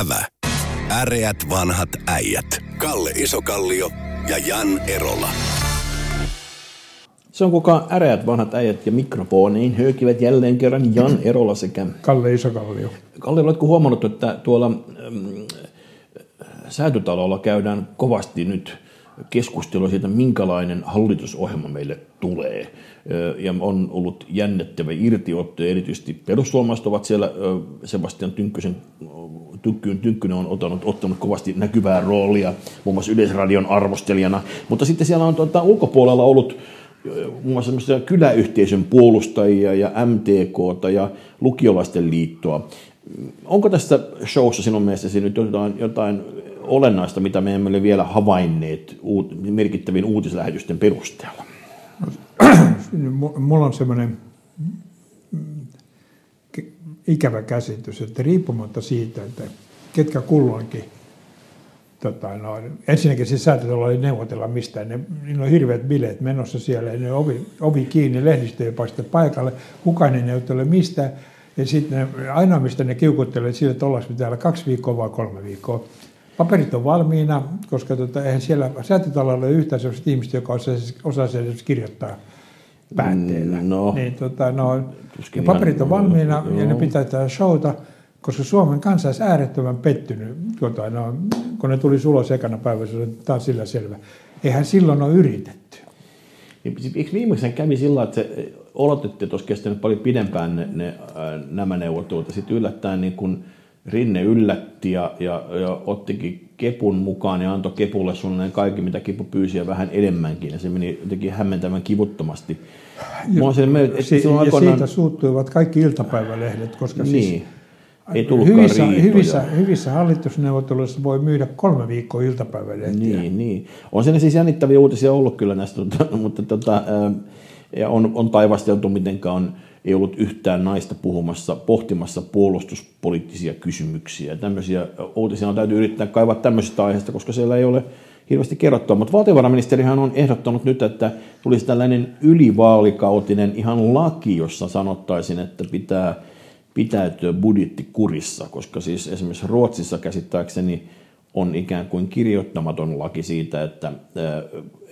Ävä. Äreät vanhat äijät. Kalle Isokallio ja Jan Erola. Se on kuka äreät vanhat äijät ja mikrofoniin höykivät jälleen kerran Jan Erola sekä... Kalle Isokallio. Kalle, oletko huomannut, että tuolla ähm, säätötalolla käydään kovasti nyt keskustelua siitä, minkälainen hallitusohjelma meille tulee. Ja on ollut jännittävä irtiotto, erityisesti perussuomalaiset ovat siellä, Sebastian Tynkkysen, Tynkkynen on ottanut, ottanut kovasti näkyvää roolia, muun muassa Yleisradion arvostelijana, mutta sitten siellä on tuota, ulkopuolella ollut muun muassa kyläyhteisön puolustajia ja MTK ja lukiolaisten liittoa. Onko tässä showssa sinun mielestäsi nyt jotain, jotain olennaista, mitä me emme ole vielä havainneet uut, merkittävien uutislähetysten perusteella? Mulla on semmoinen ikävä käsitys, että riippumatta siitä, että ketkä kulloinkin tota, no, ensinnäkin siis säätötalo oli neuvotella mistään. Ne, niillä on hirveät bileet menossa siellä ja ne ovi, ovi kiinni, lehdistö ei paista paikalle, kukaan ei neuvottele mistään. Ja sitten ainoa, mistä ne kiukuttelee, että ollaanko täällä kaksi viikkoa vai kolme viikkoa. Paperit on valmiina, koska tota, eihän siellä säätötalolla ole yhtään sellaista ihmistä, joka osaisi, osaisi edes kirjoittaa päätteellä. Mm, no, niin, tota, no, ja paperit on valmiina no, ja ne pitää tehdä showta, koska Suomen kansa olisi äärettömän pettynyt, tota, no, kun ne tuli ulos ekana päivänä, tämä on sillä selvä. Eihän silloin ole yritetty. Niin, eikö viimeksi kävi sillä että se oletettiin, että olisi kestänyt paljon pidempään ne, ne, nämä neuvottelut, ja sitten yllättäen niin kun Rinne yllätti ja, ja, ja ottikin Kepun mukaan ja antoi Kepulle suunnilleen kaikki, mitä Kepu pyysi ja vähän enemmänkin. Ja se meni jotenkin hämmentävän kivuttomasti. Ja, se, si- ja aikoinaan... siitä suuttuivat kaikki iltapäivälehdet, koska siis niin. Ei hyvissä, hyvissä, hyvissä hallitusneuvotteluissa voi myydä kolme viikkoa iltapäivälehtiä. Niin, niin. On siinä siis jännittäviä uutisia ollut kyllä näistä, mutta tota, ja on, on taivasteltu, mitenkä on ei ollut yhtään naista puhumassa, pohtimassa puolustuspoliittisia kysymyksiä. Tämmöisiä uutisia on täytyy yrittää kaivaa tämmöisestä aiheesta, koska siellä ei ole hirveästi kerrottua. Mutta valtiovarainministerihän on ehdottanut nyt, että tulisi tällainen ylivaalikautinen ihan laki, jossa sanottaisiin, että pitää pitäytyä budjettikurissa, koska siis esimerkiksi Ruotsissa käsittääkseni on ikään kuin kirjoittamaton laki siitä, että,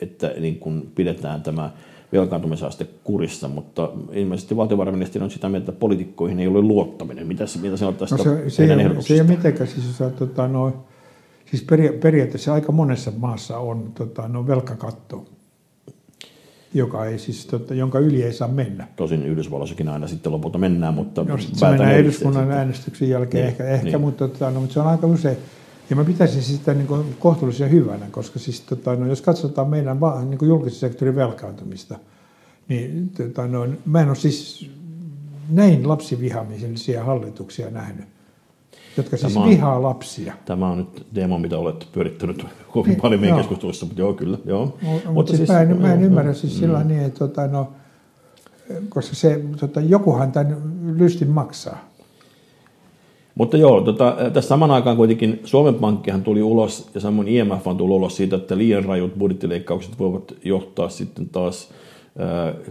että niin kuin pidetään tämä velkaantumisaste kurissa, mutta ilmeisesti valtiovarainministeri on sitä mieltä, että poliitikkoihin ei ole luottaminen. Mitä, mitä on tästä no se, se, ei, se ei ole mitenkään, siis, jos, tota, no, siis peria- periaatteessa aika monessa maassa on tota, no, velkakatto, joka ei siis, tota, jonka yli ei saa mennä. Tosin Yhdysvalloissakin aina sitten lopulta mennään, mutta... No, se mennään eduskunnan äänestyksen jälkeen niin, ehkä, ehkä niin. mutta, tota, no, mutta se on aika usein ja mä pitäisin sitä niin kuin kohtuullisen hyvänä, koska siis, tota, no, jos katsotaan meidän niin kuin julkisen sektorin velkaantumista, niin tota, no, mä en ole siis näin lapsivihamisia hallituksia nähnyt, jotka siis tämä on, vihaa lapsia. Tämä on nyt teema, mitä olet pyörittänyt kovin niin, paljon meidän keskustelussa, mutta joo, kyllä. Joo. Mutta, mutta siis, mä en, mä en ymmärrä siis mm. sillä niin, että tota, no, koska se, tota, jokuhan tämän lystin maksaa. Mutta joo, tota, tässä saman aikaan kuitenkin Suomen Pankkihan tuli ulos ja samoin IMF on tullut ulos siitä, että liian rajut budjettileikkaukset voivat johtaa sitten taas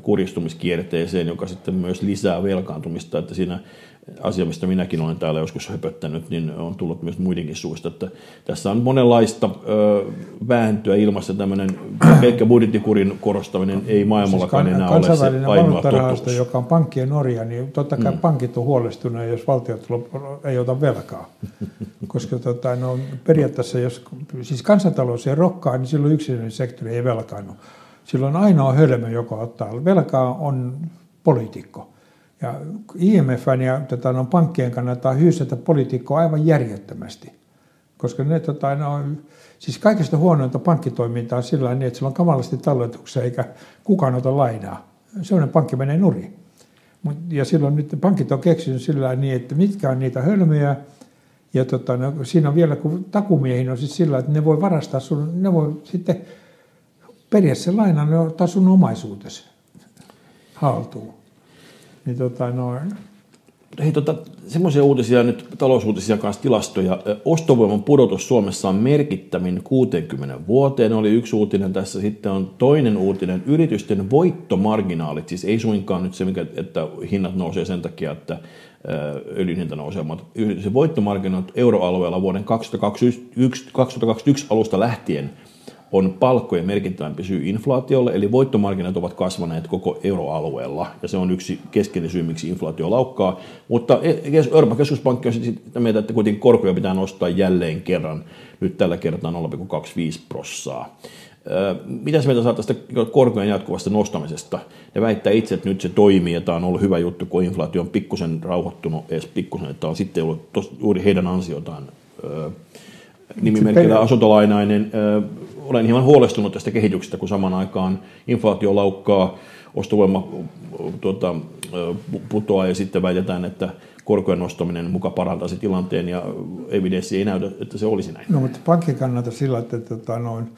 kuristumiskierteeseen, joka sitten myös lisää velkaantumista, että siinä asia, mistä minäkin olen täällä joskus höpöttänyt, niin on tullut myös muidenkin suusta, että tässä on monenlaista ö, vääntöä ilmassa, tämmöinen pelkkä budjettikurin korostaminen ei maailmallakaan siis kan, enää ole se ainoa totuus. joka on pankkien Norja, niin totta kai mm. pankit on huolestuneet, jos valtiot ei ota velkaa. Koska tota, no, periaatteessa, jos siis kansantalous ei rokkaa, niin silloin yksilöllinen sektori ei velkaannu. Silloin ainoa hölmö, joka ottaa velkaa, on poliitikko. Ja IMFn ja tota, no, pankkien kannattaa hyysätä poliitikkoa aivan järjettömästi. Koska ne, tota, no, siis kaikista huonointa pankkitoimintaa on sillä niin, että sillä on kamalasti talletuksia eikä kukaan ota lainaa. Sellainen pankki menee nurin. Ja silloin nyt pankit on keksinyt sillä niin, että mitkä on niitä hölmöjä. Ja tota, no, siinä on vielä, kun takumiehin on siis sillä, että ne voi varastaa sun, ne voi sitten periä sen lainan ja ottaa sun omaisuutesi haltuun. Niin tota, no, Hei, tota, semmoisia uutisia nyt, talousuutisia kanssa tilastoja. Ostovoiman pudotus Suomessa on merkittävin 60 vuoteen, oli yksi uutinen tässä. Sitten on toinen uutinen, yritysten voittomarginaalit, siis ei suinkaan nyt se, mikä, että hinnat nousee sen takia, että öljyn hinta nousemaan. Se voittomarkkinat euroalueella vuoden 2021, 2021 alusta lähtien on palkkojen merkittävämpi syy inflaatiolle, eli voittomarkkinat ovat kasvaneet koko euroalueella, ja se on yksi keskeinen syy, miksi inflaatio laukkaa. Mutta e- Euroopan keskuspankki on sitten mieltä, että kuitenkin korkoja pitää nostaa jälleen kerran, nyt tällä kertaa 0,25 prossaa. Mitä mieltä saa tästä korkojen jatkuvasta nostamisesta? Ne väittää itse, että nyt se toimii ja tämä on ollut hyvä juttu, kun inflaatio on pikkusen rauhoittunut edes pikkusen, että on sitten ollut tos, juuri heidän ansiotaan nimimerkillä asuntolainainen. Olen hieman huolestunut tästä kehityksestä, kun saman aikaan inflaatio laukkaa, ostovoima tuota, putoaa ja sitten väitetään, että korkojen nostaminen muka parantaisi tilanteen ja evidenssi ei näytä, että se olisi näin. No mutta pankin kannalta sillä, että tota, noin,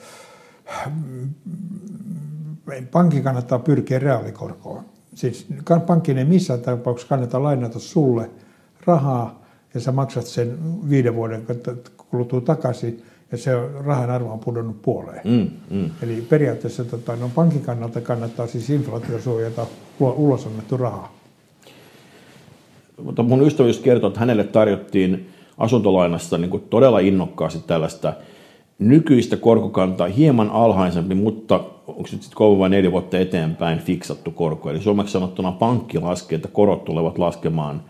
pankin kannattaa pyrkiä reaalikorkoon. Siis pankki ei missään tapauksessa kannata lainata sulle rahaa ja sä maksat sen viiden vuoden kuluttua takaisin ja se rahan arvo on pudonnut puoleen. Mm, mm. Eli periaatteessa tota, no, pankin kannalta kannattaa siis inflaatiosuojata ulos annettu rahaa. Mutta mun ystävä just kertoi, että hänelle tarjottiin asuntolainassa niin kuin todella innokkaasti tällaista nykyistä korkokantaa hieman alhaisempi, mutta onko se sitten kolme vai neljä vuotta eteenpäin fiksattu korko. Eli suomeksi sanottuna pankki laskee, että korot tulevat laskemaan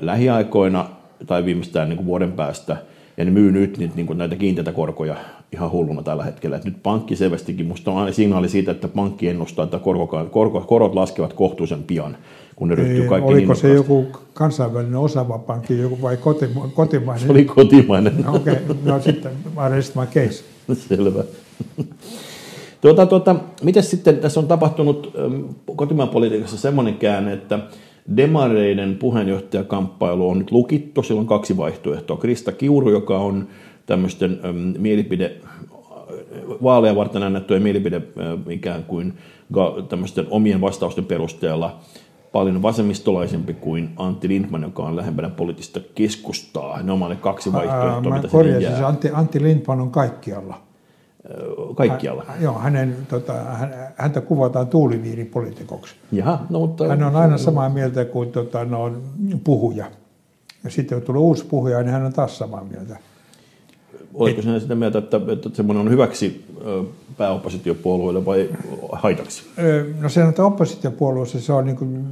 lähiaikoina tai viimeistään niin kuin vuoden päästä, ja ne myy nyt niin, niin kuin näitä kiinteitä korkoja ihan hulluna tällä hetkellä. Et nyt pankki selvästikin, musta on aina signaali siitä, että pankki ennustaa, että korko, korko, korot laskevat kohtuullisen pian, kun ne ryhtyy kaikki Oliko se joku kansainvälinen osaava pankki joku vai kotima, kotimainen? Se oli kotimainen. No, Okei, okay. no sitten I rest my case. Selvä. Tuota, tuota, miten sitten tässä on tapahtunut kotimaan politiikassa semmoinen käänne, että Demareiden puheenjohtajakamppailu on nyt lukittu. Siellä on kaksi vaihtoehtoa. Krista Kiuru, joka on tämmöisten mielipide, vaaleja varten annettuja mielipide ikään kuin tämmöisten omien vastausten perusteella paljon vasemmistolaisempi kuin Antti Lindman, joka on lähempänä poliittista keskustaa. Ne on kaksi vaihtoehtoa, Ää, mitä Antti, Antti Lindman on kaikkialla kaikkialla. Hän, joo, hänen, tota, häntä kuvataan tuuliviiripoliitikoksi. Jaha, no, mutta... Hän on aina samaa mieltä kuin tota, no, puhuja. Ja sitten kun tulee uusi puhuja, niin hän on taas samaa mieltä. Oliko sinä sitä mieltä, että, että semmoinen on hyväksi pääoppositiopuolueille vai haitaksi? No se, että oppositiopuolueessa se on niin kuin,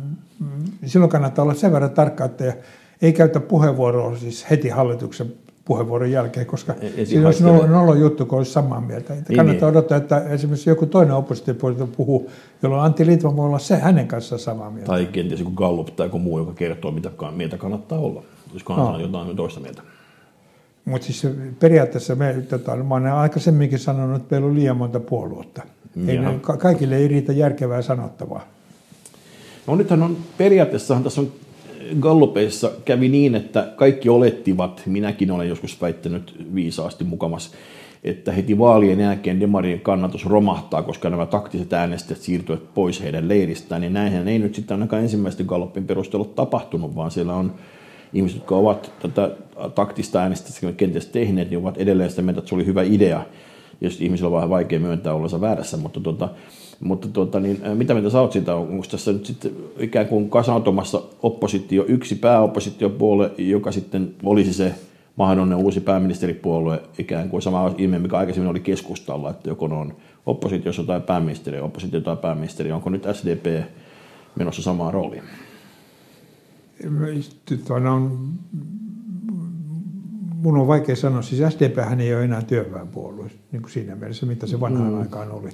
silloin kannattaa olla sen verran tarkka, että ei käytä puheenvuoroa siis heti hallituksen puheenvuoron jälkeen, koska siinä olisi nolo, nolo juttu, kun olisi samaa mieltä. Niin, kannattaa niin. odottaa, että esimerkiksi joku toinen oppositiopuolelta puhuu, jolloin Antti Litva voi olla se hänen kanssaan samaa mieltä. Tai kenties joku Gallup tai joku muu, joka kertoo, mitä mieltä kannattaa olla, jos kansa no. jotain toista mieltä. Mutta siis periaatteessa me, tota, mä olen aikaisemminkin sanonut, että meillä on liian monta puoluetta. Ei ne, kaikille ei riitä järkevää sanottavaa. No nythän on periaatteessahan tässä on Gallupeissa kävi niin, että kaikki olettivat, minäkin olen joskus väittänyt viisaasti mukamas, että heti vaalien jälkeen demarien kannatus romahtaa, koska nämä taktiset äänestäjät siirtyvät pois heidän leiristään, niin näinhän ei nyt sitten ainakaan ensimmäisten Gallupin perusteella tapahtunut, vaan siellä on ihmiset, jotka ovat tätä taktista äänestäjistä kenties tehneet, niin ovat edelleen sitä mieltä, että se oli hyvä idea. Jos ihmisillä on vähän vaikea myöntää olleensa väärässä, mutta tota, mutta tuota, niin, mitä mieltä sä oot siitä? Onko tässä nyt sitten ikään kuin kasautumassa oppositio, yksi pääoppositiopuolue, joka sitten olisi se mahdollinen uusi pääministeripuolue, ikään kuin sama ilme, mikä aikaisemmin oli keskustalla, että joko on oppositiossa tai pääministeri, oppositio tai pääministeri, onko nyt SDP menossa samaan rooliin? On, mun on vaikea sanoa, siis SDP ei ole enää työväenpuolue, niin kuin siinä mielessä, mitä se vanhaan mm. aikaan oli.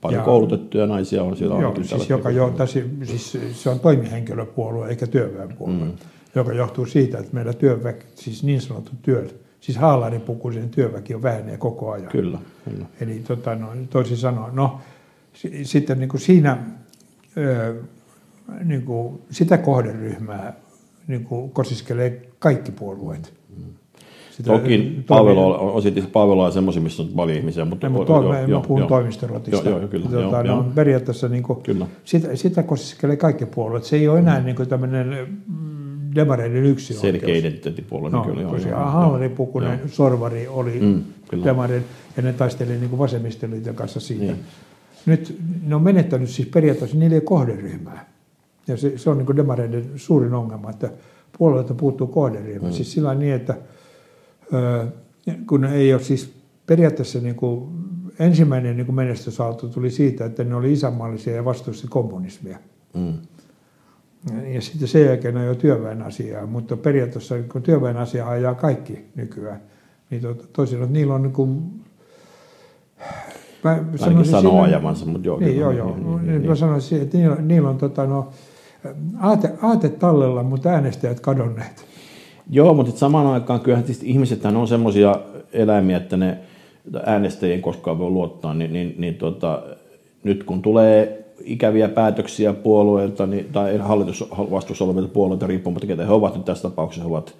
Paljon ja, koulutettuja naisia on siellä. Joo, siis, joka johtaa, siis se on toimihenkilöpuolue eikä työväenpuolue, mm. joka johtuu siitä, että meillä työväki, siis niin sanottu työ, siis haalaripukuisen työväki on vähenee koko ajan. Kyllä, kyllä. Eli tota, no, toisin sanoen, no sitten niin kuin siinä ö, niin kuin sitä kohderyhmää niin kuin kosiskelee kaikki puolueet. Sitä, Toki palvelu, osittain palvelu on semmoisia, missä on paljon ihmisiä. Mutta, mutta jo, jo, jo, puhun toimistorotista. Joo, joo, kyllä. Tuota, joo, joo. periaatteessa niin kuin, kyllä. Sitä, sitä koskelee kaikki puolueet. Se ei ole enää mm. niin kuin tämmöinen mm, demareiden yksi Selkeä identiteettipuolue. No, niin kyllä, joo, Haalari Pukunen, joo. Sorvari oli mm, demareiden, ja ne taisteli niin vasemmistoliiton kanssa siitä. Niin. Nyt ne on menettänyt siis periaatteessa niille kohderyhmää. Ja se, se on niin demareiden suurin ongelma, että puolueelta puuttuu kohderyhmä. Mm. Siis sillä niin, että kun ei ole siis periaatteessa niin kuin ensimmäinen niin kuin menestysaalto tuli siitä, että ne oli isänmaallisia ja vastusti kommunismia. Mm. Ja sitten sen jälkeen on jo työväen asiaa, mutta periaatteessa kun työväen asiaa ajaa kaikki nykyään, niin to, toisin että niillä on niin kuin, mä Ainakin sanoo ajamansa, mutta joo. Niin, joo, joo. Niin, niin, niin, mä niin. sanoisin, että niillä, niillä on tota, no, aate, aate tallella, mutta äänestäjät kadonneet. Joo, mutta samaan aikaan kyllähän ihmiset on semmoisia eläimiä, että ne äänestäjien koskaan voi luottaa, niin, niin, niin tota, nyt kun tulee ikäviä päätöksiä puolueilta niin, tai hallitusvastuussa olevilta puolueilta, riippumatta ketä he ovat nyt tässä tapauksessa, ovat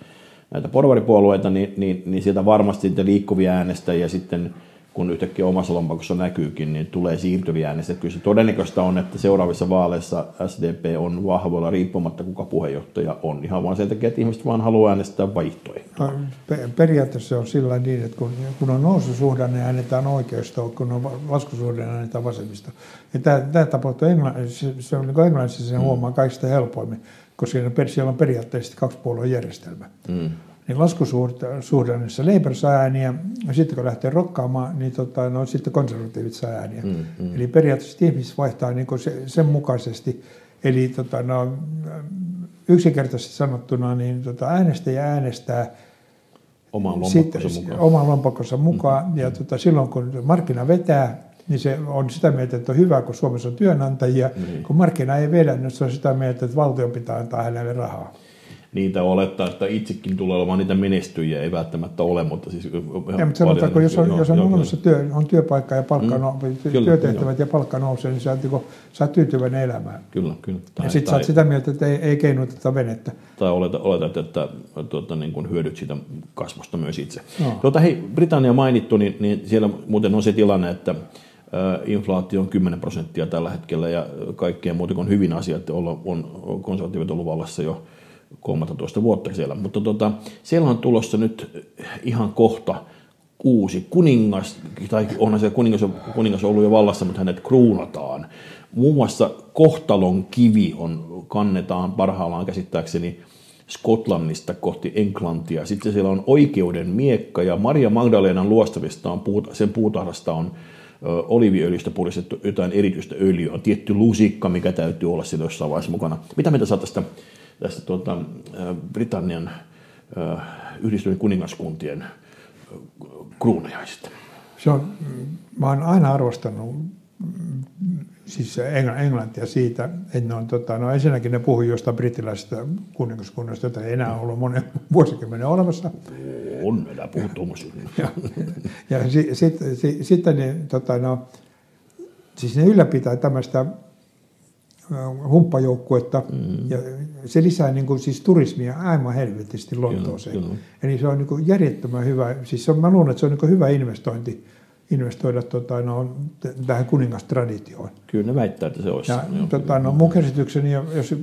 näitä porvaripuolueita, niin, niin, niin sieltä varmasti liikkuvia äänestäjiä sitten kun yhtäkkiä omassa lompakossa näkyykin, niin tulee siirtyviä äänestä. Kyllä se todennäköistä on, että seuraavissa vaaleissa SDP on vahvoilla riippumatta, kuka puheenjohtaja on. Ihan vain sen takia, että ihmiset vaan haluaa äänestää vaihtoehtoja. No, periaatteessa se on sillä niin, että kun, kun on noususuhdanne, äänetään oikeisto, kun on laskusuhdanne, äänetään vasemmista. Ja tämä, tämä tapahtuu Englannissa, se on niin Englannissa sen mm. huomaa kaikista helpoimmin, koska siellä on periaatteessa kaksipuolueen järjestelmä. Mm niin laskusuhdannessa Labour saa ääniä, ja sitten kun lähtee rokkaamaan, niin tota, no, sitten konservatiivit saa ääniä. Mm, mm. Eli periaatteessa ihmiset vaihtaa niin se, sen mukaisesti. Eli tota, no, yksinkertaisesti sanottuna, niin tota, äänestäjä äänestää oman lompakkonsa mukaan. Oman lompakkonsa mukaan. Mm, ja mm. Tota, silloin kun markkina vetää, niin se on sitä mieltä, että on hyvä, kun Suomessa on työnantajia. Mm. Kun markkina ei vedä, niin se on sitä mieltä, että valtion pitää antaa hänelle rahaa niitä olettaa, että itsekin tulee olemaan niitä menestyjiä, ei välttämättä ole, mutta siis... Ja, mutta sanotaan, kun jos on, jo, jos on olemassa työ, on työpaikka ja palkka, mm, no, kyllä, työtehtävät jo. ja palkka nousee, niin sä oot, niin sä oot tyytyväinen elämään. Kyllä, kyllä. Tai, ja sitten sä oot sitä mieltä, että ei, ei keinuteta venettä. Tai oletat, oletat että tuota, niin kuin hyödyt siitä kasvusta myös itse. No. Tuota, hei, Britannia mainittu, niin, niin siellä muuten on se tilanne, että inflaatio on 10 prosenttia tällä hetkellä ja kaikkea muuta kuin hyvin asiat on, on konservatiivit ollut vallassa jo 13 vuotta siellä. Mutta tota, siellä on tulossa nyt ihan kohta uusi kuningas, tai onhan se kuningas, kuningas ollut jo vallassa, mutta hänet kruunataan. Muun muassa kohtalon kivi on, kannetaan parhaillaan käsittääkseni Skotlannista kohti Englantia. Sitten siellä on oikeuden miekka ja Maria Magdalenan luostavista on, sen puutahdasta on oliviöljystä puristettu jotain erityistä öljyä. On tietty lusikka, mikä täytyy olla siellä jossain vaiheessa mukana. Mitä mieltä saa tästä tästä tuota, Britannian yhdistyneen kuningaskuntien kruunajaisista. Se on, mä oon aina arvostanut siis Englantia siitä, että ne on, tota, no ensinnäkin ne puhuu jostain brittiläisestä kuningaskunnasta, jota ei enää ollut monen vuosikymmenen olemassa. On, puhuu tuommoisia. ja, ja sitten sit, sit, sit ne, tota, no, siis ne ylläpitää tämmöistä humppajoukkuetta mm. ja se lisää niin kuin, siis turismia aivan helvetisti Lontooseen. Kyllä, kyllä. Eli se on niin kuin järjettömän hyvä, siis se on, mä luulen, että se on niin kuin hyvä investointi investoida tota, no, tähän kuningastraditioon. Kyllä ne väittää, että se olisi. Ja, no, tota, no, mun käsitykseni, jos,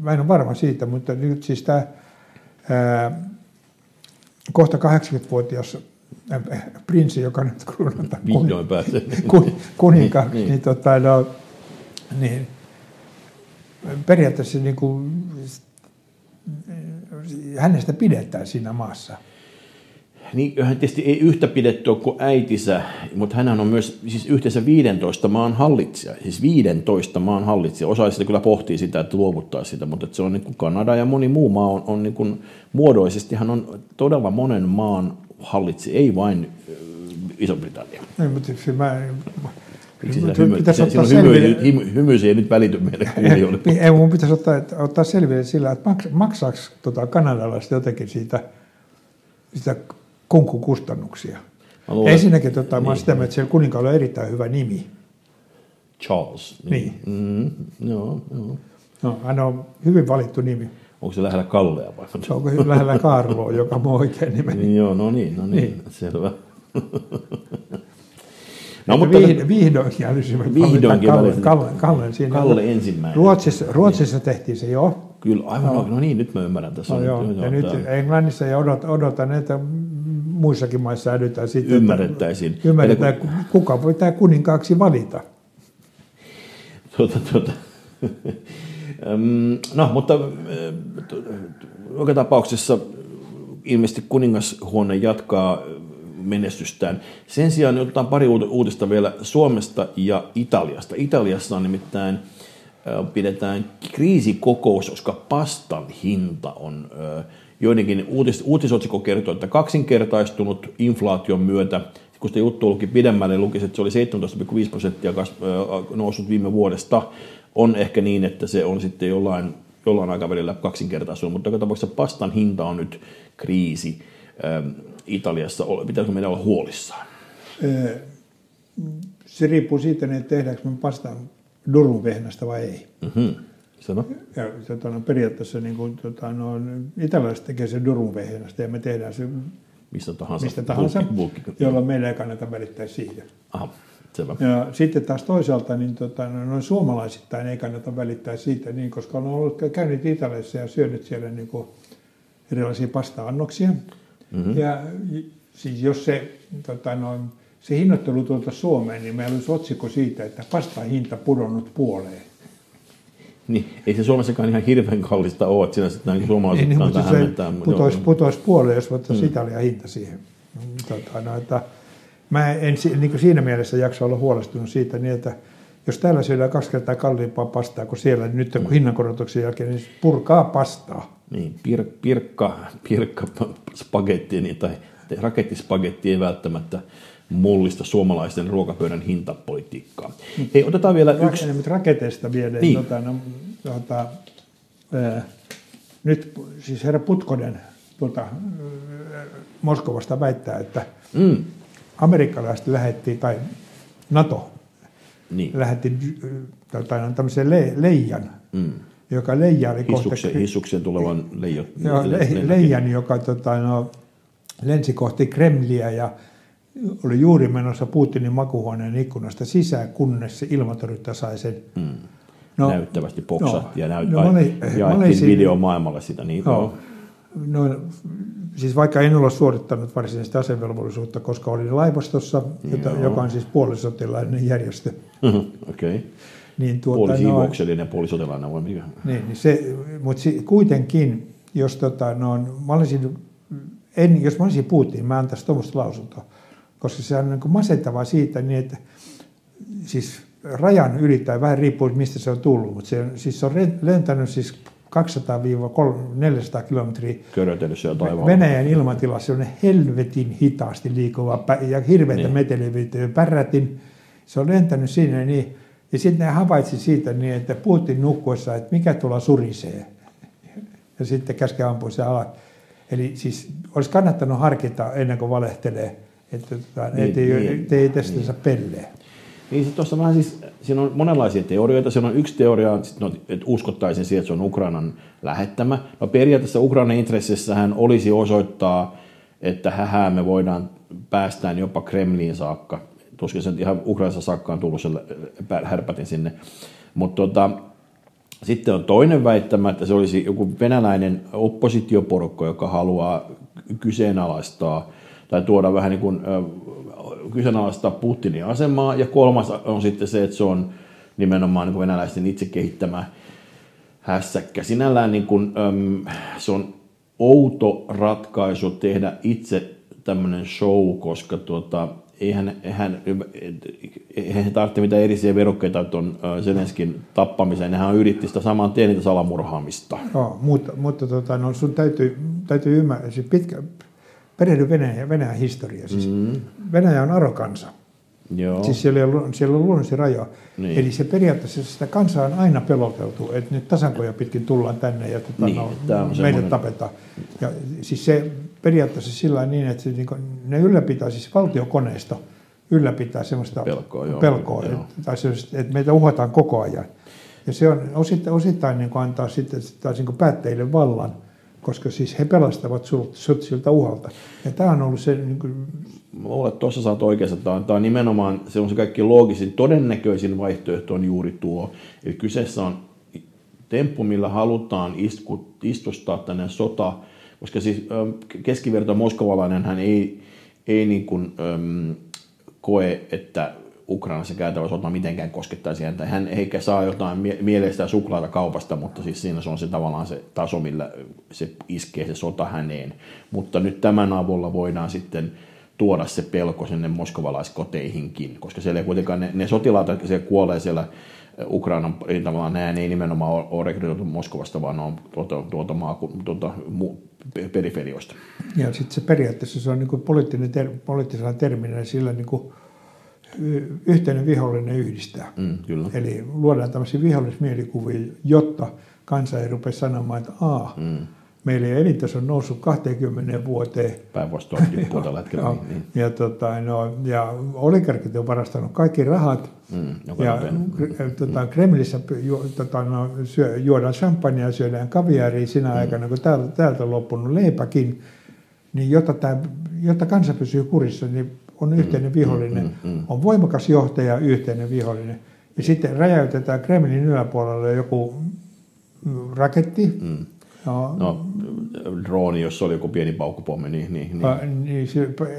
mä en ole varma siitä, mutta nyt siis tämä kohta 80-vuotias äh, prinssi, joka nyt kruunataan pääsee. Kun, kuninka, niin, niin. niin, tota, no, niin periaatteessa niin kuin, hänestä pidetään siinä maassa. Niin, hän tietysti ei yhtä pidetty kuin äitinsä, mutta hän on myös siis yhteensä 15 maan hallitsija. Siis 15 maan hallitsija. Osa sitä kyllä pohtii sitä, että luovuttaa sitä, mutta se on niin kuin Kanada ja moni muu maa on, on niin kuin, muodoisesti hän on todella monen maan hallitsija, ei vain Iso-Britannia. Ei, mutta mä, Miksi sillä hymy, ottaa hymy, ei nyt välity meille kuulijoille. ei, mun pitäisi ottaa, ottaa selville sillä, että maksaako tota kanadalaiset jotenkin siitä, sitä kunkukustannuksia. Luulen, Ensinnäkin tota, niin, mä sitä että siellä kuninkaalla on erittäin hyvä nimi. Charles. Niin. niin. Mm, joo, joo. No, hän on hyvin valittu nimi. Onko se lähellä Kallea vai? Se onko lähellä Karloa, joka on oikein nimeni. Joo, no niin, no niin, niin. selvä. No, mutta vihdoin, vihdoinkin älysimme vihdoinkin Kalle, Kalle, Kalle, siinä. Kalle ensimmäinen. Ruotsissa, Ruotsissa tehtiin se jo. Kyllä, aivan no. no niin, nyt mä ymmärrän tässä. No, joo. ja nyt Englannissa ja odotan, odotan, että muissakin maissa älytään sitten. Ymmärrettäisiin. Ymmärretään, kun... kuka voi tämä kuninkaaksi valita. Tuota, tuota. No, mutta joka tapauksessa ilmeisesti kuningashuone jatkaa menestystään. Sen sijaan otetaan pari uutista vielä Suomesta ja Italiasta. Italiassa on nimittäin pidetään kriisikokous, koska pastan hinta on joidenkin uutis, uutisotsikko kertoo, että kaksinkertaistunut inflaation myötä, kun sitä juttu luki pidemmälle, lukisi, että se oli 17,5 prosenttia noussut viime vuodesta, on ehkä niin, että se on sitten jollain, jollain aikavälillä kaksinkertaistunut, mutta joka tapauksessa pastan hinta on nyt kriisi Italiassa. Pitäisikö meidän olla huolissaan? Se riippuu siitä, että tehdäänkö me pastan durunvehnästä vai ei. Mm-hmm. Sano. Ja tota, no, periaatteessa niin kuin, tota, no, italialaiset tekee sen durunvehnästä ja me tehdään se mistä tahansa, mistä tahansa bulkki, bulkki. jolloin meillä ei kannata välittää siitä. Aha, selvä. Ja sitten taas toisaalta niin tota, no, noin suomalaisittain ei kannata välittää siitä, niin, koska on ollut käynyt Italiassa ja syönyt siellä niin kuin, erilaisia pasta-annoksia. Mm-hmm. Ja siis jos se, tota, no, se hinnoittelu tuolta Suomeen, niin meillä olisi otsikko siitä, että pastan hinta pudonnut puoleen. Niin, ei se Suomessakaan ihan hirveän kallista ole, että siinä sitten niin suomalaiset niin, mutta se putoisi, putoisi puoleen, jos ottaisi mm. Italian hinta siihen. Tota, no, että mä en niin kuin siinä mielessä jaksa olla huolestunut siitä, niin että jos täällä syödään kaksi kertaa kalliimpaa pastaa kuin siellä, niin nyt kun mm. hinnankorotuksen jälkeen, niin purkaa pastaa. Niin, pir, pirkka, pirkka spagetti niin, tai rakettispagetti ei välttämättä mullista suomalaisten ruokapöydän hintapolitiikkaa. Hei, otetaan vielä Rak- yksi... Raketeista vielä. Niin. Tota, no, tota, ää, nyt siis herra Putkonen tuota, Moskovasta väittää, että mm. amerikkalaiset lähetti, tai NATO niin. lähetti tota, tämmöisen le, leijan, mm. Joka leijaili Hissuksen, kohta... Hissuksen tulevan leijo, joo, le, leijan, joka tota, no, lensi kohti Kremliä ja oli juuri menossa Putinin makuhuoneen ikkunasta sisään, kunnes se ilmatorjunta sai sen. Mm. No, Näyttävästi poksahti no, ja näyt, no, oli, jaettiin siinä, video maailmalle sitä. Niin no, no, siis vaikka en ole suorittanut varsinaista asevelvollisuutta, koska olin laivastossa, jota, joka on siis puolisotilainen järjestö. Mm-hmm, okay. Niin tuota, puolisiivouksellinen no, ja puolisotilainen vai mikä? Niin, niin se, mutta si, kuitenkin, jos tota, no, mä olisin, en, jos mä olisin Putin, mä antaisin tuommoista lausuntoa koska se on niin masentavaa siitä, niin että siis rajan ylittää, vähän riippuu mistä se on tullut, mutta se on, siis se on lentänyt siis 200-400 kilometriä Venäjän ilmatilassa, on helvetin hitaasti liikuva ja hirveitä niin. metelivyitä pärrätin. Se on lentänyt sinne niin, ja sitten ne havaitsi siitä niin, että Putin nukkuessa, että mikä tuolla surisee. Ja sitten käske ampua se alas. Eli siis olisi kannattanut harkita ennen kuin valehtelee että tota, niin, et ei, niin, ei testansa niin. pelleä. Niin tuossa vähän siis, siinä on monenlaisia teorioita. Siinä on yksi teoria, no, että uskottaisiin siihen, että se on Ukrainan lähettämä. No periaatteessa Ukrainan intressissähän olisi osoittaa, että hähää me voidaan päästään jopa Kremliin saakka. Tuskin se ihan Ukrainassa saakka on tullut se härpätin sinne. Mutta tota, sitten on toinen väittämä, että se olisi joku venäläinen oppositioporukko, joka haluaa kyseenalaistaa – tai tuoda vähän niin kuin, kyseenalaistaa Putinin asemaa. Ja kolmas on sitten se, että se on nimenomaan niin kuin venäläisten itse kehittämä hässäkkä. Sinällään niin kuin, se on outo ratkaisu tehdä itse tämmöinen show, koska tuota, eihän, eihän, eihän tarvitse mitään erisiä verokkeita tuon Zelenskin tappamiseen. Nehän yritti sitä saman tien niitä salamurhaamista. No, mutta, mutta tota, no, sun täytyy, täytyy ymmärtää, pitkä, perehdy Venäjän, Venäjän historia. Siis mm. Venäjä on arokansa. Joo. Siis siellä on, siellä on luonnollisia rajoja. Niin. Eli se periaatteessa sitä kansaa on aina peloteltu, että nyt tasankoja pitkin tullaan tänne ja tota, niin, no, meidät semmoinen... tapetaan. Ja siis se periaatteessa sillä niin, että se, niin kuin, ne ylläpitää, siis valtiokoneisto ylläpitää semmoista pelkoa, joo, pelkoa joo. Että, tai semmoista, että meitä uhataan koko ajan. Ja se on osittain, osittain niin kuin antaa sitten taas niin kuin päättäjille vallan – koska siis he pelastavat sut siltä uhalta. Ja tämä on ollut se... Niin kuin... Mä luulen, että tuossa saat oikeassa. Tämä on, tämä on nimenomaan se on se kaikki loogisin, todennäköisin vaihtoehto on juuri tuo. Eli kyseessä on temppu, millä halutaan isku, istustaa tänne sota, koska siis keskiverto moskovalainen hän ei, ei niin kuin, äm, koe, että Ukrainassa käytävä sota mitenkään koskettaisi häntä. Hän eikä saa jotain mieleistä suklaata kaupasta, mutta siis siinä se on se tavallaan se taso, millä se iskee se sota häneen. Mutta nyt tämän avulla voidaan sitten tuoda se pelko sinne moskovalaiskoteihinkin, koska siellä kuitenkaan ne, ne sotilaat, jotka siellä kuolee siellä Ukrainan rintamalla, nämä ei nimenomaan ole rekrytoitu Moskovasta, vaan on tuota, tuota, maa, tuota periferioista. Ja sitten se periaatteessa se on niin kuin poliittinen ter, poliittisella terminä sillä niin kuin yhteinen vihollinen yhdistää. Mm, kyllä. Eli luodaan tämmöisiä vihollismielikuvia, jotta kansa ei rupea sanomaan, että aah, mm meillä ei elintaso noussut 20 vuoteen. Päinvastoin tippuu tällä hetkellä. no, niin. Ja, tota, no, ja oligarkit on varastanut kaikki rahat. Mm, ja tota, Kremlissä ju, tota, no, syö, juodaan champagnea ja syödään kaviaria sinä mm. aikana, kun täältä, täältä on loppunut leipäkin. Niin jotta, tämä, jotta kansa pysyy kurissa, niin on mm, yhteinen vihollinen. Mm, mm, mm. On voimakas johtaja, yhteinen vihollinen. Ja sitten räjäytetään Kremlin yläpuolelle joku raketti, mm No, no drooni, jos oli joku pieni paukkupommi, niin... niin, niin. Niin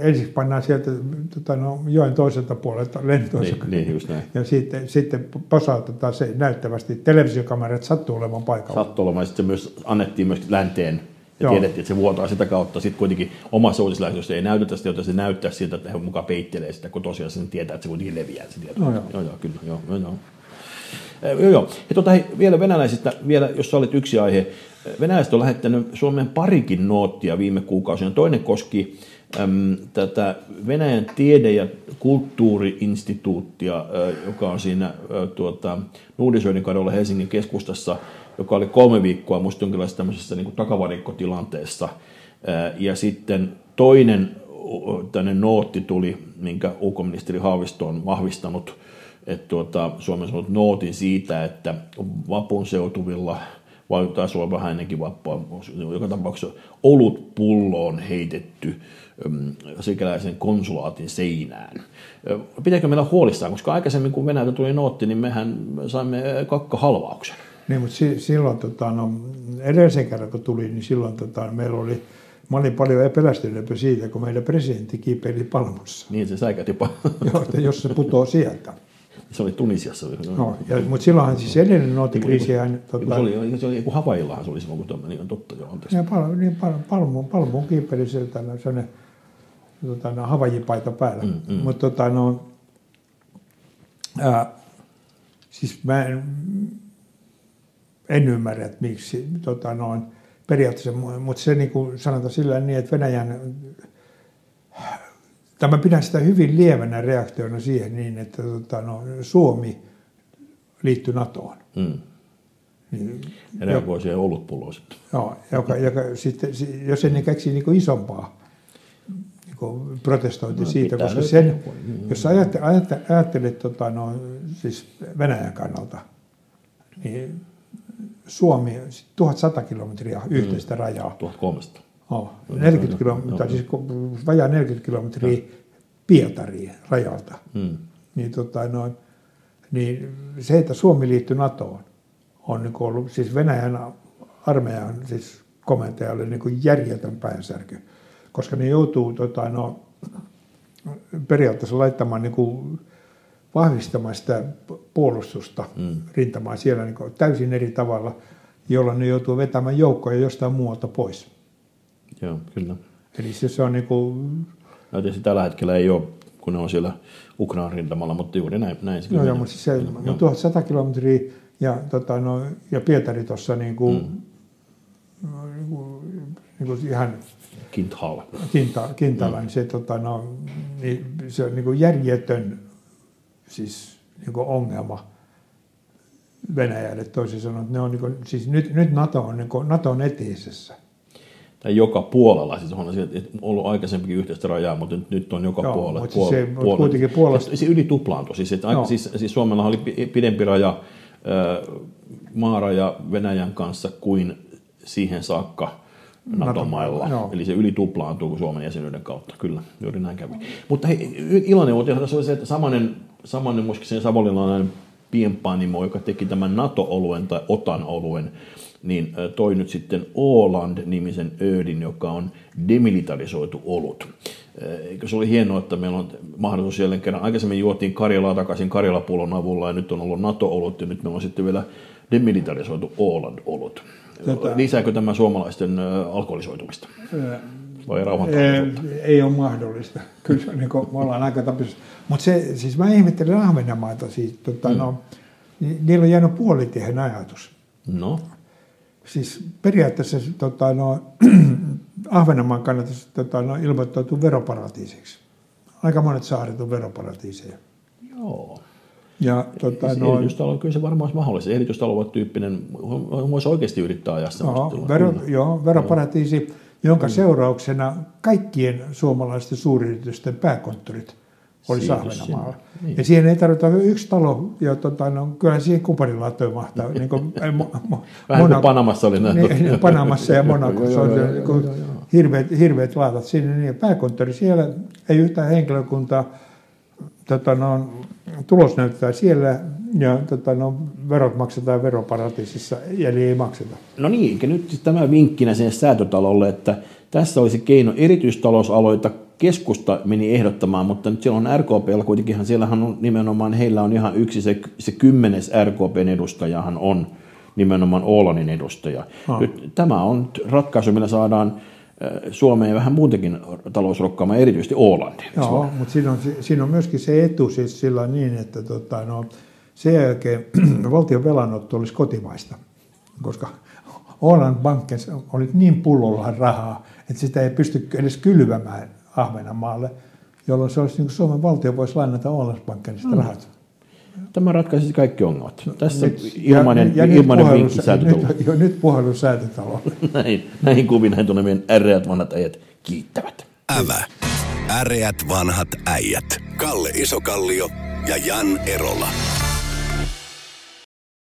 ensin pannaan sieltä tota, no, joen toiselta puolelta lentoon. Niin, niin, just näin. Ja sitten, sitten posautetaan se näyttävästi. Televisiokamerat sattuu olemaan paikalla. Sattuu olemaan. Sitten se myös annettiin myös länteen ja Joo. tiedettiin, että se vuotaa sitä kautta. Sitten kuitenkin omassa uutislähetyksessä ei näytetä sitä, jotta se näyttää siltä, että he mukaan peittelee sitä, kun tosiaan sen tietää, että se kuitenkin leviää. Se tietää. No, joo. joo, joo, kyllä. Joo, joo, joo. Joo. Ja tuota, hei, vielä venäläisistä, vielä, jos sä olit yksi aihe. Venäläiset on lähettänyt Suomeen parikin noottia viime kuukausina. Toinen koski äm, tätä Venäjän tiede- ja kulttuuriinstituuttia, joka on siinä tuota, Nuudisöiden kadulla Helsingin keskustassa, joka oli kolme viikkoa musta jonkinlaisessa tämmöisessä niin takavarikkotilanteessa. Ja sitten toinen tänne nootti tuli, minkä ulkoministeri Haavisto on vahvistanut, että tuota, Suomen on saanut nootin siitä, että vapun seutuvilla – vai taisi olla vähän ennenkin vappua, joka tapauksessa olutpullo on heitetty sikäläisen konsulaatin seinään. Pitääkö meillä huolissaan, koska aikaisemmin kun Venäjältä tuli nootti, niin mehän saimme kakkahalvauksen. Niin, mutta silloin tota, no, edellisen kerran kun tuli, niin silloin tota, meillä oli Mä olin paljon pelästyneempi siitä, kun meidän presidentti kiipeili Palmussa. Niin, se säikäti jopa. Joo, että jos se putoo sieltä. Se oli Tunisiassa. No, ja, mutta silloinhan siis edellinen nootikriisi... Tota, se oli, se oli joku Havaillahan se oli silloin, kun tuommoinen, niin on totta, joo, anteeksi. Ja pal, niin, pal, palmu, palmuun kiipeli sieltä sellainen tota, no, havajipaita päällä. Mm, mm. Mutta tota, no, ää, siis mä en, en ymmärrä, että miksi tota, noin, periaatteessa, mutta se niin kuin sanotaan sillä niin, että Venäjän Tämä pidän sitä hyvin lievänä reaktiona siihen niin, että tota, no, Suomi liittyi NATOon. Mm. Niin, ja reagoi siihen olutpulloon sitten. Joo, joka, joka sitten, jos ennen keksii niin isompaa niin protestointi no, siitä, koska sen, mm. jos ajattelet, ajattelet, ajattelet tota, no, siis Venäjän kannalta, niin Suomi 1100 kilometriä yhteistä mm. rajaa. 1300. Oh, 40 kilometriä, siis vajaa 40 kilometriä Pietariin rajalta. Mm. Niin, tota, noin, niin se, että Suomi liittyi NATOon, on niin ollut, siis Venäjän armeijan siis komentajalle niin kuin järjetön päänsärky, koska ne joutuu tota, no, periaatteessa laittamaan niin kuin, vahvistamaan sitä puolustusta mm. rintamaan siellä niin kuin, täysin eri tavalla, jolloin ne joutuu vetämään joukkoja jostain muualta pois. Joo, kyllä. Eli se, se on niin kuin... No tietysti tällä hetkellä ei ole, kun ne on siellä Ukrainan rintamalla, mutta juuri näin. näin se joo, joo, mutta siis se, no, 1100 kilometriä ja, tota, no, ja Pietari tuossa niin kuin, mm. niin kuin, niin kuin ihan Kinthaalla. Kinta, kintalla, mm. niin se, tota, no, niin, se on niin kuin järjetön siis, niin kuin ongelma Venäjälle toisin sanoen. Ne on, niin kuin, siis nyt, nyt NATO on, niin kuin, NATO on eteisessä tai joka puolella, siis on ollut aikaisempikin yhteistä rajaa, mutta nyt, nyt on joka Joo, puolella. Mutta puol- se, puolella. kuitenkin puolesta... Se yli tuplaantui, siis, että, no. siis, siis Suomella oli pidempi raja, maaraja Venäjän kanssa kuin siihen saakka NATO-mailla. No. Eli se yli tuplaantuu Suomen jäsenyyden kautta, kyllä, juuri näin kävi. Mutta hei, iloinen uutinen tässä oli se, että samanen, samanen muistaakseni savonlinnalainen pienpanimo, joka teki tämän NATO-oluen tai OTAN-oluen, niin toi nyt sitten Åland-nimisen öödin, joka on demilitarisoitu olut. Eikö se oli hienoa, että meillä on mahdollisuus jälleen kerran. Aikaisemmin juotiin Karjalaa takaisin Karjalapullon avulla ja nyt on ollut NATO-olut ja nyt meillä on sitten vielä demilitarisoitu Åland-olut. Tätä... Lisääkö tämä suomalaisten alkoholisoitumista? Vai ei, ei ole mahdollista. Kyllä niin kuin, me ollaan aika tapissa. Mutta se, siis mä ihmettelen Ahvenanmaata, siis, tota, mm. no, niillä on jäänyt puolitiehen ajatus. No. Siis periaatteessa tota, no, Ahvenanmaan kannattaisi tota, no, ilmoittautua veroparatiisiksi. Aika monet saaret on veroparatiiseja. Joo. Ja, tota, no, erityistalo, kyllä se varmaan olisi mahdollista. Erityistalo-tyyppinen voisi oikeasti yrittää ajaa joo, vero, joo, veroparatiisi, jonka mm. seurauksena kaikkien suomalaisten suuryritysten pääkonttorit oli Ahvenanmaalla. Niin. Ja siihen ei tarvita yksi talo, ja tota, no, kyllä siihen kuparilaattoon mahtaa. niin kuin, mo, mo, Vähän Monaco, kuin Panamassa oli näin. Niin, Panamassa ja Monacossa on niin hirveät, hirveät laatat sinne. Niin, pääkonttori siellä, ei yhtään henkilökuntaa, tota, no, tulos näyttää siellä, ja tota, no, verot maksetaan veroparatiisissa, eli ei makseta. No niin, nyt tämä vinkkinä sen säätötalolle, että tässä olisi keino erityistalousaloita keskusta meni ehdottamaan, mutta nyt siellä on RKP, kuitenkin siellähän on nimenomaan, heillä on ihan yksi, se, se kymmenes RKPn edustajahan on nimenomaan Oolanin edustaja. Ah. Nyt, tämä on ratkaisu, millä saadaan Suomeen vähän muutenkin talousrokkaamaan, erityisesti Oolannin. Joo, mutta siinä on, siinä on myöskin se etu siis sillä niin, että tota, no, sen jälkeen valtion velanotto olisi kotimaista, koska Oolan pankkeissa oli niin pullollaan rahaa, että sitä ei pysty edes kylvämään Ahvenanmaalle, jolloin se olisi, niin kuin Suomen valtio voisi lainata Ålandsbankenista mm. rahat. Tämä ratkaisisi kaikki ongelmat. Tässä nyt, ilmainen, ja, ja ilmainen nyt vinkki säätötalo. Nyt, jo, nyt puhelu säätötalo. näin, näihin kuviin näin tuonne meidän äreät vanhat äijät kiittävät. Ävä. Äreät vanhat äijät. Kalle Isokallio ja Jan Erola.